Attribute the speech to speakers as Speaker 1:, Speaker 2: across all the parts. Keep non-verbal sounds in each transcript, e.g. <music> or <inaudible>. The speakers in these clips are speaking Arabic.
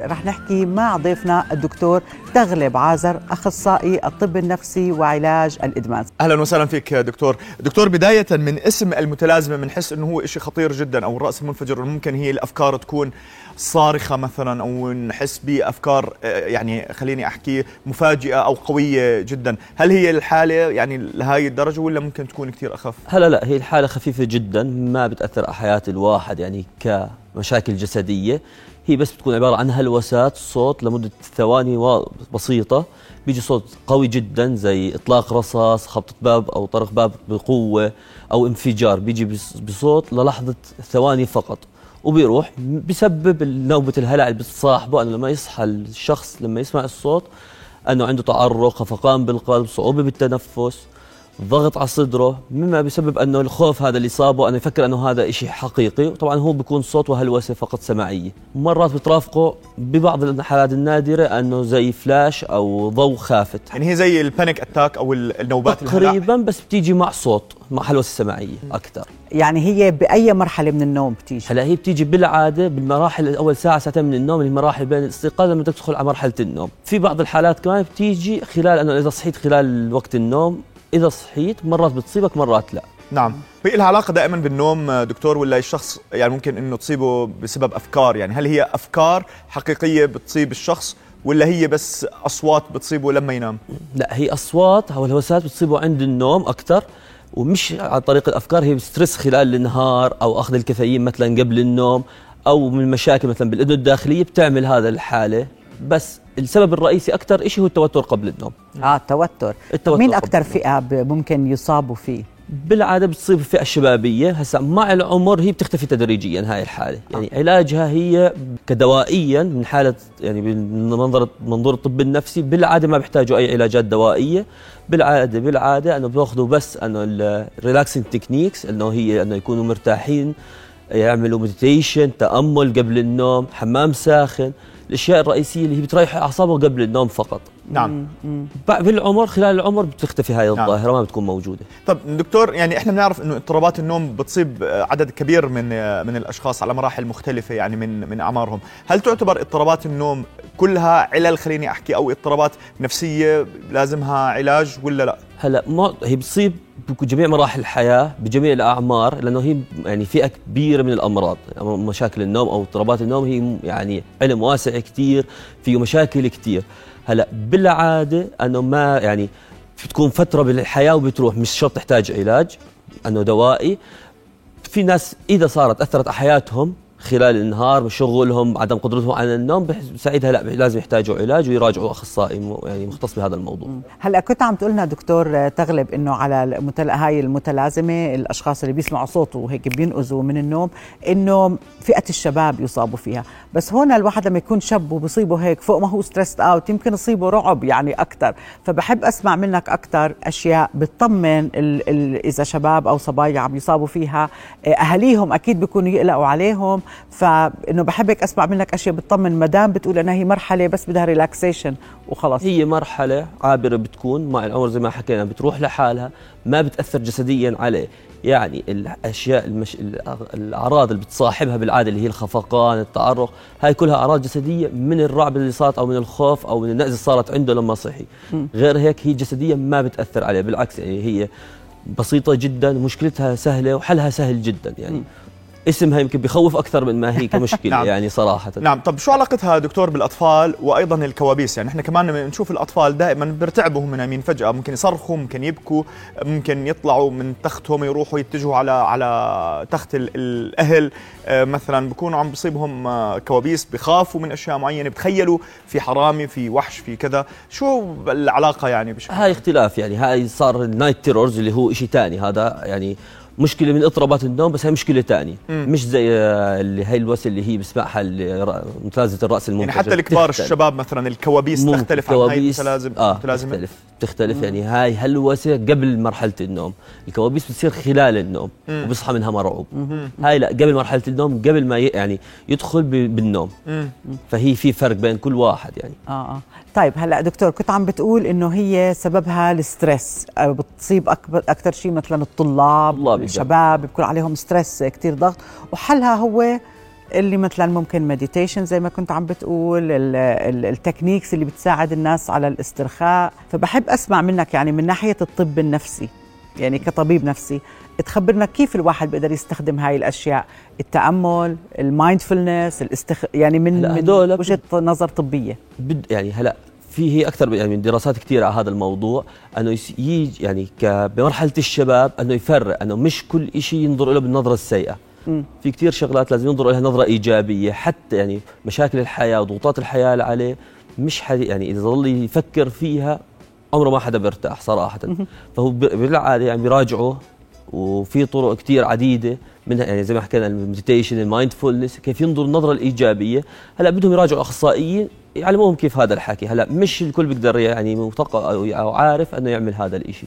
Speaker 1: رح نحكي مع ضيفنا الدكتور تغلب عازر أخصائي الطب النفسي وعلاج الإدمان.
Speaker 2: أهلا وسهلا فيك دكتور. دكتور بداية من اسم المتلازمة بنحس إنه هو شيء خطير جدا أو الراس المنفجر ممكن هي الأفكار تكون صارخة مثلا أو نحس بأفكار آه، يعني خليني أحكي مفاجئة أو قوية جدا. هل هي الحالة يعني لهي الدرجة ولا ممكن تكون كثير أخف؟
Speaker 3: هلا لا هي الحالة خفيفة جدا ما بتأثر على حياة الواحد يعني كمشاكل جسدية. هي بس بتكون عبارة عن هلوسات صوت لمدة ثواني وا- بسيطة. بيجي صوت قوي جدا زي إطلاق رصاص خبطة باب أو طرق باب بقوة أو انفجار. بيجي بص- بصوت للحظة ثواني فقط. وبيروح بسبب نوبة الهلع اللي بتصاحبه. أنه لما يصحى الشخص لما يسمع الصوت أنه عنده تعرق خفقان بالقلب صعوبة بالتنفس. ضغط على صدره مما بسبب أنه الخوف هذا اللي صابه انه يفكر أنه هذا شيء حقيقي. وطبعا هو بيكون صوت وهلوسه فقط سمعيه مرات بترافقه ببعض الحالات النادرة أنه زي فلاش أو ضوء خافت.
Speaker 2: يعني هي زي ال panic attack أو النوبات
Speaker 3: تقريبا بس بتيجي مع صوت مع هلوسه سمعيه أكثر
Speaker 1: يعني هي بأي مرحلة من النوم بتيجي؟
Speaker 3: هلأ هي بتيجي بالعادة بالمراحل أول ساعة ساعتين من النوم اللي مراحل بين الاستيقاظ لما تدخل على مرحلة النوم. في بعض الحالات كمان بتيجي خلال أنه إذا صحيت خلال وقت النوم إذا صحيت مرات بتصيبك مرات لا.
Speaker 2: نعم. هي لها علاقة دائما بالنوم دكتور ولا الشخص يعني ممكن إنه تصيبه بسبب أفكار؟ يعني هل هي أفكار حقيقية بتصيب الشخص ولا هي بس أصوات بتصيبه لما ينام؟
Speaker 3: لا هي أصوات أو الهوسات بتصيبه عند النوم أكثر ومش عن طريق الأفكار هي ستريس خلال النهار أو أخذ الكافيين مثلا قبل النوم أو من مشاكل مثلا بالأذن الداخلية بتعمل هذا الحالة. بس السبب الرئيسي أكثر شيء هو التوتر قبل النوم.
Speaker 1: آه التوتر.
Speaker 3: التوتر
Speaker 1: مين أكثر. فئة ممكن يصابوا فيه؟
Speaker 3: بالعادة بتصيب الفئة الشبابية. هسا مع العمر هي بتختفي تدريجيا هاي الحالة. يعني علاجها هي كدوائيا من حالة يعني من منظر منظور الطب النفسي بالعادة ما بيحتاجوا أي علاجات دوائية. بالعادة بالعادة إنه بياخذوا بس إنه ال relaxing techniques إنه هي إنه يكونوا مرتاحين يعملوا meditation تأمل قبل النوم حمام ساخن. الأشياء الرئيسية اللي هي بتريح أعصابه قبل النوم فقط.
Speaker 2: نعم.
Speaker 3: بالعمر خلال العمر بتختفي هاي
Speaker 2: نعم.
Speaker 3: الظاهرة ما بتكون موجودة.
Speaker 2: طب دكتور يعني إحنا بنعرف إنه اضطرابات النوم بتصيب عدد كبير من من الأشخاص على مراحل مختلفة يعني من من أعمارهم، هل تعتبر اضطرابات النوم كلها علل؟ خليني أحكي أو اضطرابات نفسية لازمها علاج ولا لا؟
Speaker 3: هلا هي بتصيب بجميع مراحل الحياة بجميع الأعمار لأنه هي يعني فئة كبيرة من الأمراض. يعني مشاكل النوم أو اضطرابات النوم هي يعني علم واسع كثير فيه مشاكل كثير هلا بالعادة أنه ما يعني بتكون فترة بالحياة وبتروح مش شرط تحتاج علاج أنه دوائي. في ناس إذا صارت أثرت على حياتهم خلال النهار بشغلهم عدم قدرتهم على النوم بساعتها لا لازم يحتاجوا علاج ويراجعوا أخصائي يعني مختص بهذا الموضوع.
Speaker 1: هلا كنت عم تقولنا دكتور تغلب إنه على المتل... هاي المتلازمة الأشخاص اللي بيسمعوا صوت وهيك بينقذوا من النوم إنه فئة الشباب يصابوا فيها. بس هون الواحد لما يكون شاب وبصيبه هيك فوق ما هو stressed out يمكن يصيبه رعب يعني أكثر فبحب أسمع منك أكثر أشياء بتطمن ال... ال... إذا شباب أو صبايا عم يصابوا فيها. آه، أهاليهم أكيد بيكونوا يقلقوا عليهم. فإنه بحبك أسمع منك أشياء بتطمن مدام بتقول إنها هي مرحلة بس بدها relaxation وخلص.
Speaker 3: هي مرحلة عابرة بتكون مع العمر زي ما حكينا بتروح لحالها ما بتأثر جسديا عليه. يعني الأشياء المش... الأعراض اللي بتصاحبها بالعادة اللي هي الخفقان التعرق هاي كلها أعراض جسدية من الرعب اللي صارت أو من الخوف أو من النقزة اللي صارت عنده لما صحي. غير هيك هي جسديا ما بتأثر عليه بالعكس يعني هي بسيطة جدا مشكلتها سهلة وحلها سهل جدا يعني. اسمها يمكن بخوف أكثر من ما هي <laughs> كمشكلة
Speaker 2: نعم.
Speaker 3: يعني صراحة.
Speaker 2: نعم. طب شو علاقتها دكتور بالأطفال وأيضا الكوابيس؟ يعني إحنا كمان لما نشوف الأطفال دائما بيرتعبوا هم نايمين فجأة. ممكن يصرخوا ممكن يبكوا ممكن يطلعوا من تختهم يروحوا يتجهوا على على تخت ال- الأهل. آه، مثلا بكونوا عم بصيبهم آه، كوابيس بخافوا من أشياء معينة بتخيلوا في حرامي في وحش في كذا. شو العلاقة يعني بشكل
Speaker 3: هاي اختلاف يعني. هاي صار ال night terrors اللي هو شيء ثاني هذا يعني مشكلة من اضطرابات النوم بس هي مشكلة ثانية مش زي آه، اللي هي الوسل اللي هي بسمعها متلازمه الرأس المنفجر
Speaker 2: يعني حتى الكبار. الشباب مثلا الكوابيس تختلف عن هاي المتلازمه
Speaker 3: تختلف. بتختلف يعني. هاي هلوسه قبل مرحلة النوم؟ الكوابيس بتصير خلال النوم وبيصحى منها مرعوب. هاي لا قبل مرحلة النوم قبل ما يعني يدخل بالنوم. فهي في فرق بين كل واحد يعني.
Speaker 1: آه آه. طيب هلأ دكتور كنت عم بتقول إنه هي سببها ال stress. أو بتصيب اكبر أكثر شيء مثلا الطلاب الشباب بيكون عليهم stress كتير ضغط. وحلها هو اللي مثلا ممكن meditation زي ما كنت عم بتقول ال- ال- techniques اللي بتساعد الناس على الاسترخاء. فبحب أسمع منك يعني من ناحية الطب النفسي يعني كطبيب نفسي تخبرنا كيف الواحد بيقدر يستخدم هاي الأشياء؟ التأمل المايندفولنس الاستخ... يعني من, من وجهة نظر طبية.
Speaker 3: بد يعني هلأ في هي أكثر يعني من دراسات كثيره على هذا الموضوع إنه يجي يعني بمرحلة الشباب إنه يفرق إنه مش كل شيء ينظر له بالنظرة السيئة. في كثير شغلات لازم ينظر لها نظرة إيجابية حتى يعني مشاكل الحياة وضغوطات الحياة اللي عليه مش حد يعني إذا ظل يفكر فيها عمره ما حدا بيرتاح صراحة. فهو بالعادة يعني بيراجعه وفي طرق كتير عديدة منها يعني زي ما حكينا ال meditation ال mindfulness كيف ينظر النظرة الإيجابية. هلأ بدهم يراجعوا أخصائيين يعلموهم كيف هذا الحكي. هلأ مش الكل بيقدر يعني مثقف أو أو عارف إنه يعمل هذا الإشي.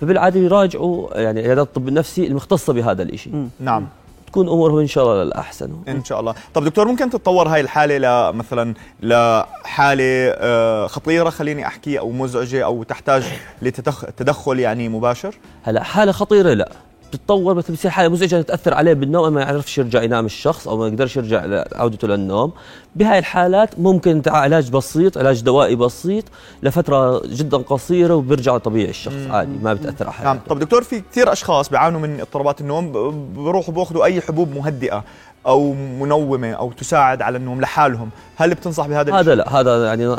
Speaker 3: فبالعادة يراجعوا يعني عيادات الطب النفسي المختصة بهذا الإشي.
Speaker 2: نعم.
Speaker 3: تكون أمورهم إن شاء الله للأحسن.
Speaker 2: إن شاء الله. طب دكتور ممكن تتطور هاي الحالة لمثلا لحالة آه، خطيرة خليني أحكي أو مزعجة أو تحتاج لتدخل يعني مباشر؟
Speaker 3: هلا حالة خطيرة لا. بتتطور بس بتصير حالة مزعجة تأثر عليه بالنوم. ما يعرفش يرجع ينام الشخص أو ما يقدرش يرجع لعودته للنوم. بهاي الحالات ممكن علاج بسيط علاج دوائي بسيط لفترة جدا قصيرة وبيرجع طبيعي الشخص عادي ما بتأثر على
Speaker 2: نعم.
Speaker 3: حياته.
Speaker 2: طب دكتور في كثير أشخاص بيعانوا من اضطرابات النوم بروحوا باخذوا أي حبوب مهدئة. أو منومة أو تساعد على النوم لحالهم. هل بتنصح بهذا؟
Speaker 3: هذا لا هذا يعني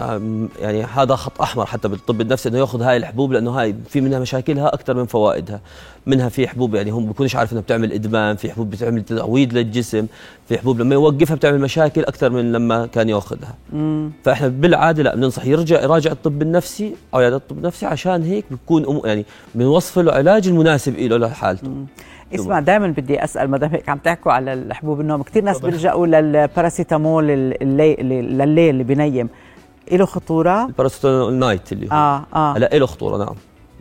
Speaker 3: يعني هذا خط أحمر حتى بالطب النفسي إنه يأخذ هاي الحبوب لأنه هاي في منها مشاكلها أكثر من فوائدها. منها في حبوب يعني هم بيكونش عارف إنها بتعمل إدمان في حبوب بتعمل تعويض للجسم في حبوب لما يوقفها بتعمل مشاكل أكثر من لما كان يأخذها. فإحنا بالعادة لا بننصح يرجع يراجع الطب النفسي أو عيادة الطب النفسي عشان هيك بيكون أم- يعني بنوصف له علاج المناسب له لحالته.
Speaker 1: اسمع دائما بدي أسأل ما دام هيك عم تحكوا على الحبوب النوم كثير ناس بيلجأوا للباراسيتامول اللي لليل اللي بينيم له خطورة؟
Speaker 3: الباراسيتامول night اللي هو.
Speaker 1: آه آه.
Speaker 3: هلا له خطورة نعم.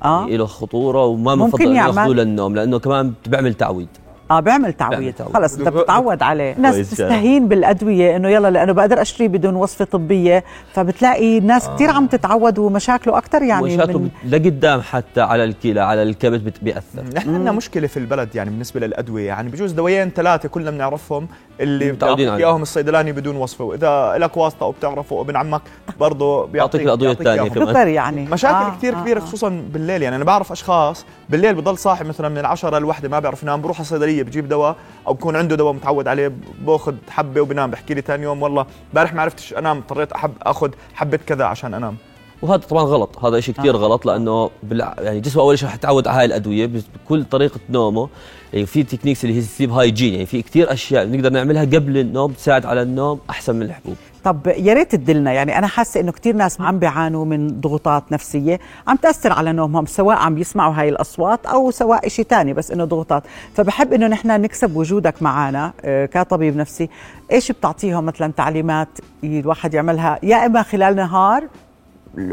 Speaker 1: آه.
Speaker 3: له خطورة وما بنفضل يأخذوه للنوم لأنه كمان بيعمل تعويض.
Speaker 1: آه بيعمل تعويض. خلص انت بتتعود عليه.
Speaker 3: كلام.
Speaker 1: بتستهين بالأدوية إنه يلا لأنه بقدر اشتري بدون وصفة طبية فبتلاقي ناس كثير عم تتعود ومشاكله أكثر يعني
Speaker 3: مشاكله
Speaker 1: من
Speaker 3: لقدام حتى على الكلى على الكبد بيأثر.
Speaker 2: نحن عندنا مشكلة في البلد يعني بالنسبة للأدوية يعني بجوز دوايين ثلاثة كلنا بنعرفهم اللي
Speaker 3: متعودين
Speaker 2: بيعطيك
Speaker 3: عليه.
Speaker 2: إياهم الصيدلاني بدون وصفة وإذا لك واسطة أو بتعرفه ابن عمك برضه <laughs> بيعطيك
Speaker 3: الثانية
Speaker 2: إياهم.
Speaker 3: كمان.
Speaker 1: يعني
Speaker 2: مشاكل
Speaker 1: آه،
Speaker 2: آه كثير
Speaker 1: آه،
Speaker 2: كبيرة
Speaker 1: آه.
Speaker 2: خصوصا بالليل يعني أنا بعرف أشخاص بالليل بضل صاحي مثلا من العشرة للوحدة ما بيعرف ينام بروح على الصيدلية بجيب دواء أو بكون عنده دواء متعود عليه باخذ حبة وبنام بحكي لي ثاني يوم والله امبارح ما عرفتش أنام اضطريت أحب أخذ حبة كذا عشان أنام
Speaker 3: وهذا طبعا غلط. هذا شيء كثير غلط لأنه بالع... يعني جسمه أول شيء رح يتعود على هاي الأدوية. بكل طريقة نومه يعني في techniques اللي هي sleep hygiene يعني في كثير أشياء بنقدر نعملها قبل النوم تساعد على النوم أحسن من الحبوب.
Speaker 1: طب يا ريت تدلنا. يعني أنا حاسة إنه كثير ناس عم بيعانوا من ضغوطات نفسية عم تأثر على نومهم سواء عم يسمعوا هاي الأصوات أو سواء شيء ثاني بس إنه ضغوطات. فبحب إنه نحن نكسب وجودك معنا آه، كطبيب نفسي. إيش بتعطيهم مثلا تعليمات الواحد يعملها؟ يا إما خلال نهار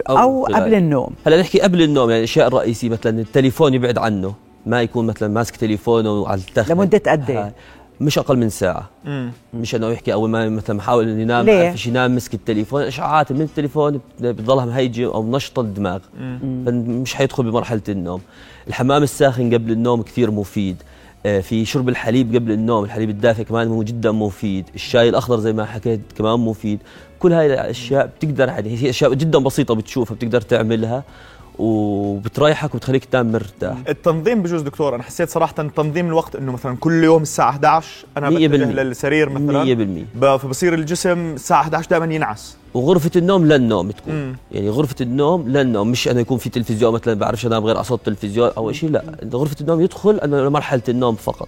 Speaker 1: أو, أو
Speaker 3: خلال-
Speaker 1: قبل النوم.
Speaker 3: هلا نحكي قبل النوم يعني الاشياء الرئيسية مثلا التليفون يبعد عنه ما يكون مثلا ماسك تليفونه على التخت.
Speaker 1: لمدة قد إيه؟
Speaker 3: هاي. مش أقل من ساعة. مش إنه يحكي أول ما مثلا محاول إنه ينام
Speaker 1: ليه؟
Speaker 3: ما فيش ينام مسك التليفون اشعاعات من التليفون؟ بت- بتضلها مهيجه أو منشطه الدماغ. مش حيدخل بمرحلة النوم. الحمام الساخن قبل النوم كثير مفيد. آه، في شرب الحليب قبل النوم الحليب الدافئ كمان هو جدا مفيد. الشاي الأخضر زي ما حكيت كمان مفيد. كل هاي الأشياء بتقدر يعني هي أشياء جدا بسيطة بتشوفها بتقدر تعملها. وبتريحك وبتخليك تنام مرتاح.
Speaker 2: التنظيم بجوز دكتور أنا حسيت صراحة تنظيم الوقت إنه مثلا كل يوم الساعة 11
Speaker 3: أنا
Speaker 2: بتجه. للسرير مثلا.
Speaker 3: 100%
Speaker 2: ب- فبصير الجسم الساعة 11 دائما ينعس.
Speaker 3: وغرفة النوم للنوم تكون.
Speaker 2: مم.
Speaker 3: يعني غرفة النوم للنوم مش انه يكون في تلفزيون مثلا بعرفش أنام غير على صوت التلفزيون أو شيء لا. غرفة النوم يدخل أنه لمرحلة النوم فقط.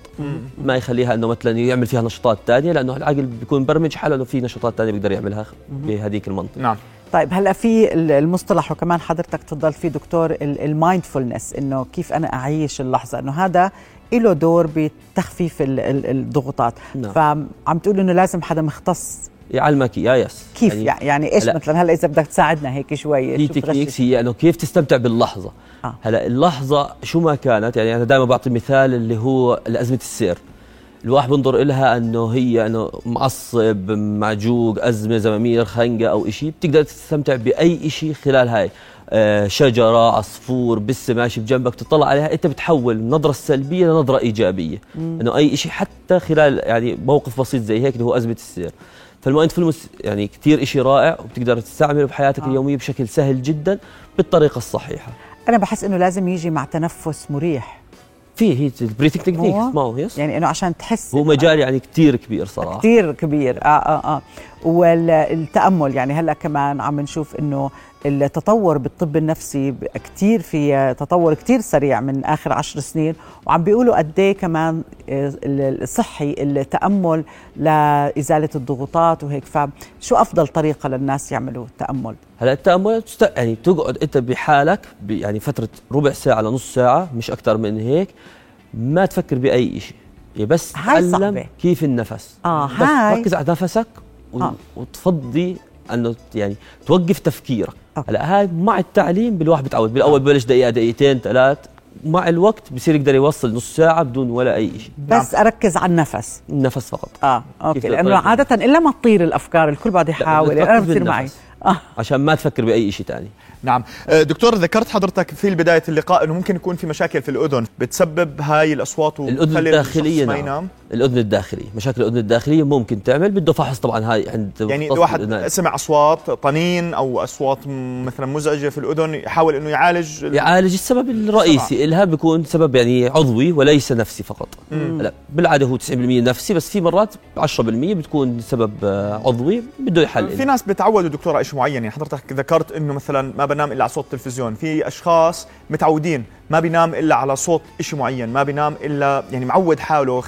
Speaker 3: ما يخليها إنه مثلا يعمل فيها نشاطات ثانية لأنه العقل بيكون مبرمج حاله إنه في نشاطات ثانية بيقدر يعملها بهذيك المنطقة.
Speaker 2: نعم.
Speaker 1: طيب هلا في ال- المصطلح وكمان حضرتك تفضل فيه دكتور ال mindfulness إنه كيف أنا أعيش اللحظة؟ إنه هذا له دور بتخفيف ال- ال- الضغوطات.
Speaker 3: نعم.
Speaker 1: فعم تقول إنه لازم حدا مختص.
Speaker 3: يعلمك إياه yes.
Speaker 1: كيف؟ يعني, يعني إيش
Speaker 3: هلأ
Speaker 1: مثلا؟ هلا إذا بدك تساعدنا هيك شوي
Speaker 3: في
Speaker 1: techniques؟
Speaker 3: هي إنه كيف تستمتع باللحظة؟
Speaker 1: آه.
Speaker 3: هلا اللحظة شو ما كانت؟ يعني أنا دائما بعطي مثال اللي هو ازمه السير. الواحد بنظر لها أنه هي أنه معصب معجوق أزمة زمامير خنقه أو شيء بتقدر تستمتع بأي شيء خلال هاي آه، شجرة عصفور بسة ماشي بجنبك تطلع عليها أنت بتحول النظره السلبيه لنظرة إيجابية. أنه أي شيء حتى خلال يعني موقف بسيط زي هيك اللي هو أزمة السير. فال mindfulness يعني كثير شيء رائع وبتقدر تستعمله بحياتك
Speaker 1: آه.
Speaker 3: اليومية بشكل سهل جدا بالطريقة الصحيحة.
Speaker 1: أنا بحس إنه لازم يجي مع تنفس مريح.
Speaker 3: في هي ال
Speaker 1: breathing
Speaker 3: technique هو yes
Speaker 1: يعني إنه عشان تحس
Speaker 3: هو مجال يعني كثير كبير صراحة.
Speaker 1: كثير كبير آه آه آه. والتأمل يعني هلأ كمان عم نشوف إنه التطور بالطب النفسي كثير في تطور كثير سريع من آخر عشر سنين وعم بيقولوا قد إيه كمان آه، الصحي التأمل لإزالة الضغوطات وهيك فشو أفضل طريقة للناس يعملوا التامل
Speaker 3: هلا التأمل تست... يعني تقعد أنت بحالك. يعني فترة ربع ساعة لنص ساعة مش أكثر من هيك ما تفكر بأي شيء يعني بس تعلم. كيف النفس بس
Speaker 1: هاي-
Speaker 3: تركز على نفسك.
Speaker 1: آه.
Speaker 3: وتفضي أنه يعني توقف تفكيرك. هلا هاي مع التعليم بالواحد بتعود. بالأول ببلش دقيقة دقيقتين ثلاث. مع الوقت بصير يقدر يوصل نص ساعة بدون ولا أي شيء
Speaker 1: بس أركز على النفس.
Speaker 3: النفس فقط.
Speaker 1: آه أوكي.
Speaker 3: كيف
Speaker 1: لأنه
Speaker 3: تطير؟
Speaker 1: عادة إلا ما تطير الأفكار الكل بعد يحاول.
Speaker 3: تركز
Speaker 1: بصير معي. آه.
Speaker 3: عشان ما تفكر بأي شيء ثاني
Speaker 2: نعم. آه، دكتور ذكرت حضرتك في بداية اللقاء أنه ممكن يكون في مشاكل في الأذن. بتسبب هاي الأصوات
Speaker 3: الأذن
Speaker 2: وبتخلي
Speaker 3: الداخليه
Speaker 2: الشخص ما
Speaker 3: نعم
Speaker 2: ينام؟
Speaker 3: الأذن الداخليه مشاكل الأذن الداخلية ممكن تعمل بده فحص طبعا هاي عند
Speaker 2: يعني الواحد. سمع أصوات طنين أو أصوات م- مثلا مزعجة في الأذن يحاول أنه يعالج ال-
Speaker 3: يعالج السبب الرئيسي. لها بيكون سبب يعني عضوي وليس نفسي فقط. لا بالعادة هو 90% نفسي بس في مرات 10% بتكون سبب آه، عضوي بده يحل
Speaker 2: في ناس بتعودوا دكتور على شيء معين يعني حضرتك ذكرت إنه مثلا ما بنام إلا على صوت التلفزيون. في أشخاص متعودين ما بينام إلا على صوت شيء معين ما بينام إلا يعني معود حاله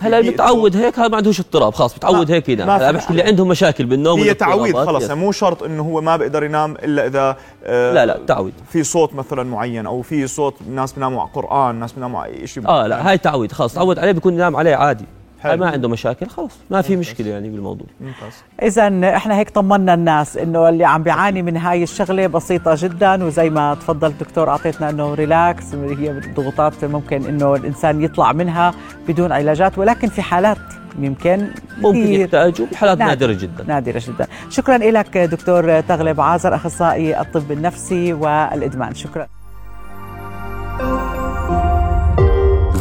Speaker 3: هلا. متعود هيك؟ هذا ما عندهوش اضطراب خلاص بتعود هيك ينام هلا بحكي اللي عندهم مشاكل بالنوم
Speaker 2: هي تعويض خلص. يعني مو شرط إنه هو ما بيقدر ينام إلا إذا آه،
Speaker 3: لا لا تعويض
Speaker 2: في صوت مثلا معين أو في صوت ناس بيناموا على قران ناس بيناموا على شيء.
Speaker 3: آه لا هاي تعويض خلاص تعود عليه بيكون ينام عليه عادي. ما عنده مشاكل خلاص ما في مشكلة يعني بالموضوع.
Speaker 2: ممتاز.
Speaker 1: اذا إحنا هيك طمنا الناس إنه اللي عم بيعاني من هاي الشغلة بسيطة جدا وزي ما تفضل الدكتور أعطيتنا إنه relax هي الضغوطات ممكن إنه الإنسان يطلع منها بدون علاجات ولكن في حالات يمكن
Speaker 3: ممكن
Speaker 1: كثير
Speaker 3: يحتاجوا بحالات
Speaker 1: نادر.
Speaker 3: نادرة جدا.
Speaker 1: نادرة جدا. شكرا لك دكتور تغلب عازر أخصائي الطب النفسي والإدمان. شكرا.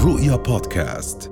Speaker 4: رؤيا بودكاست.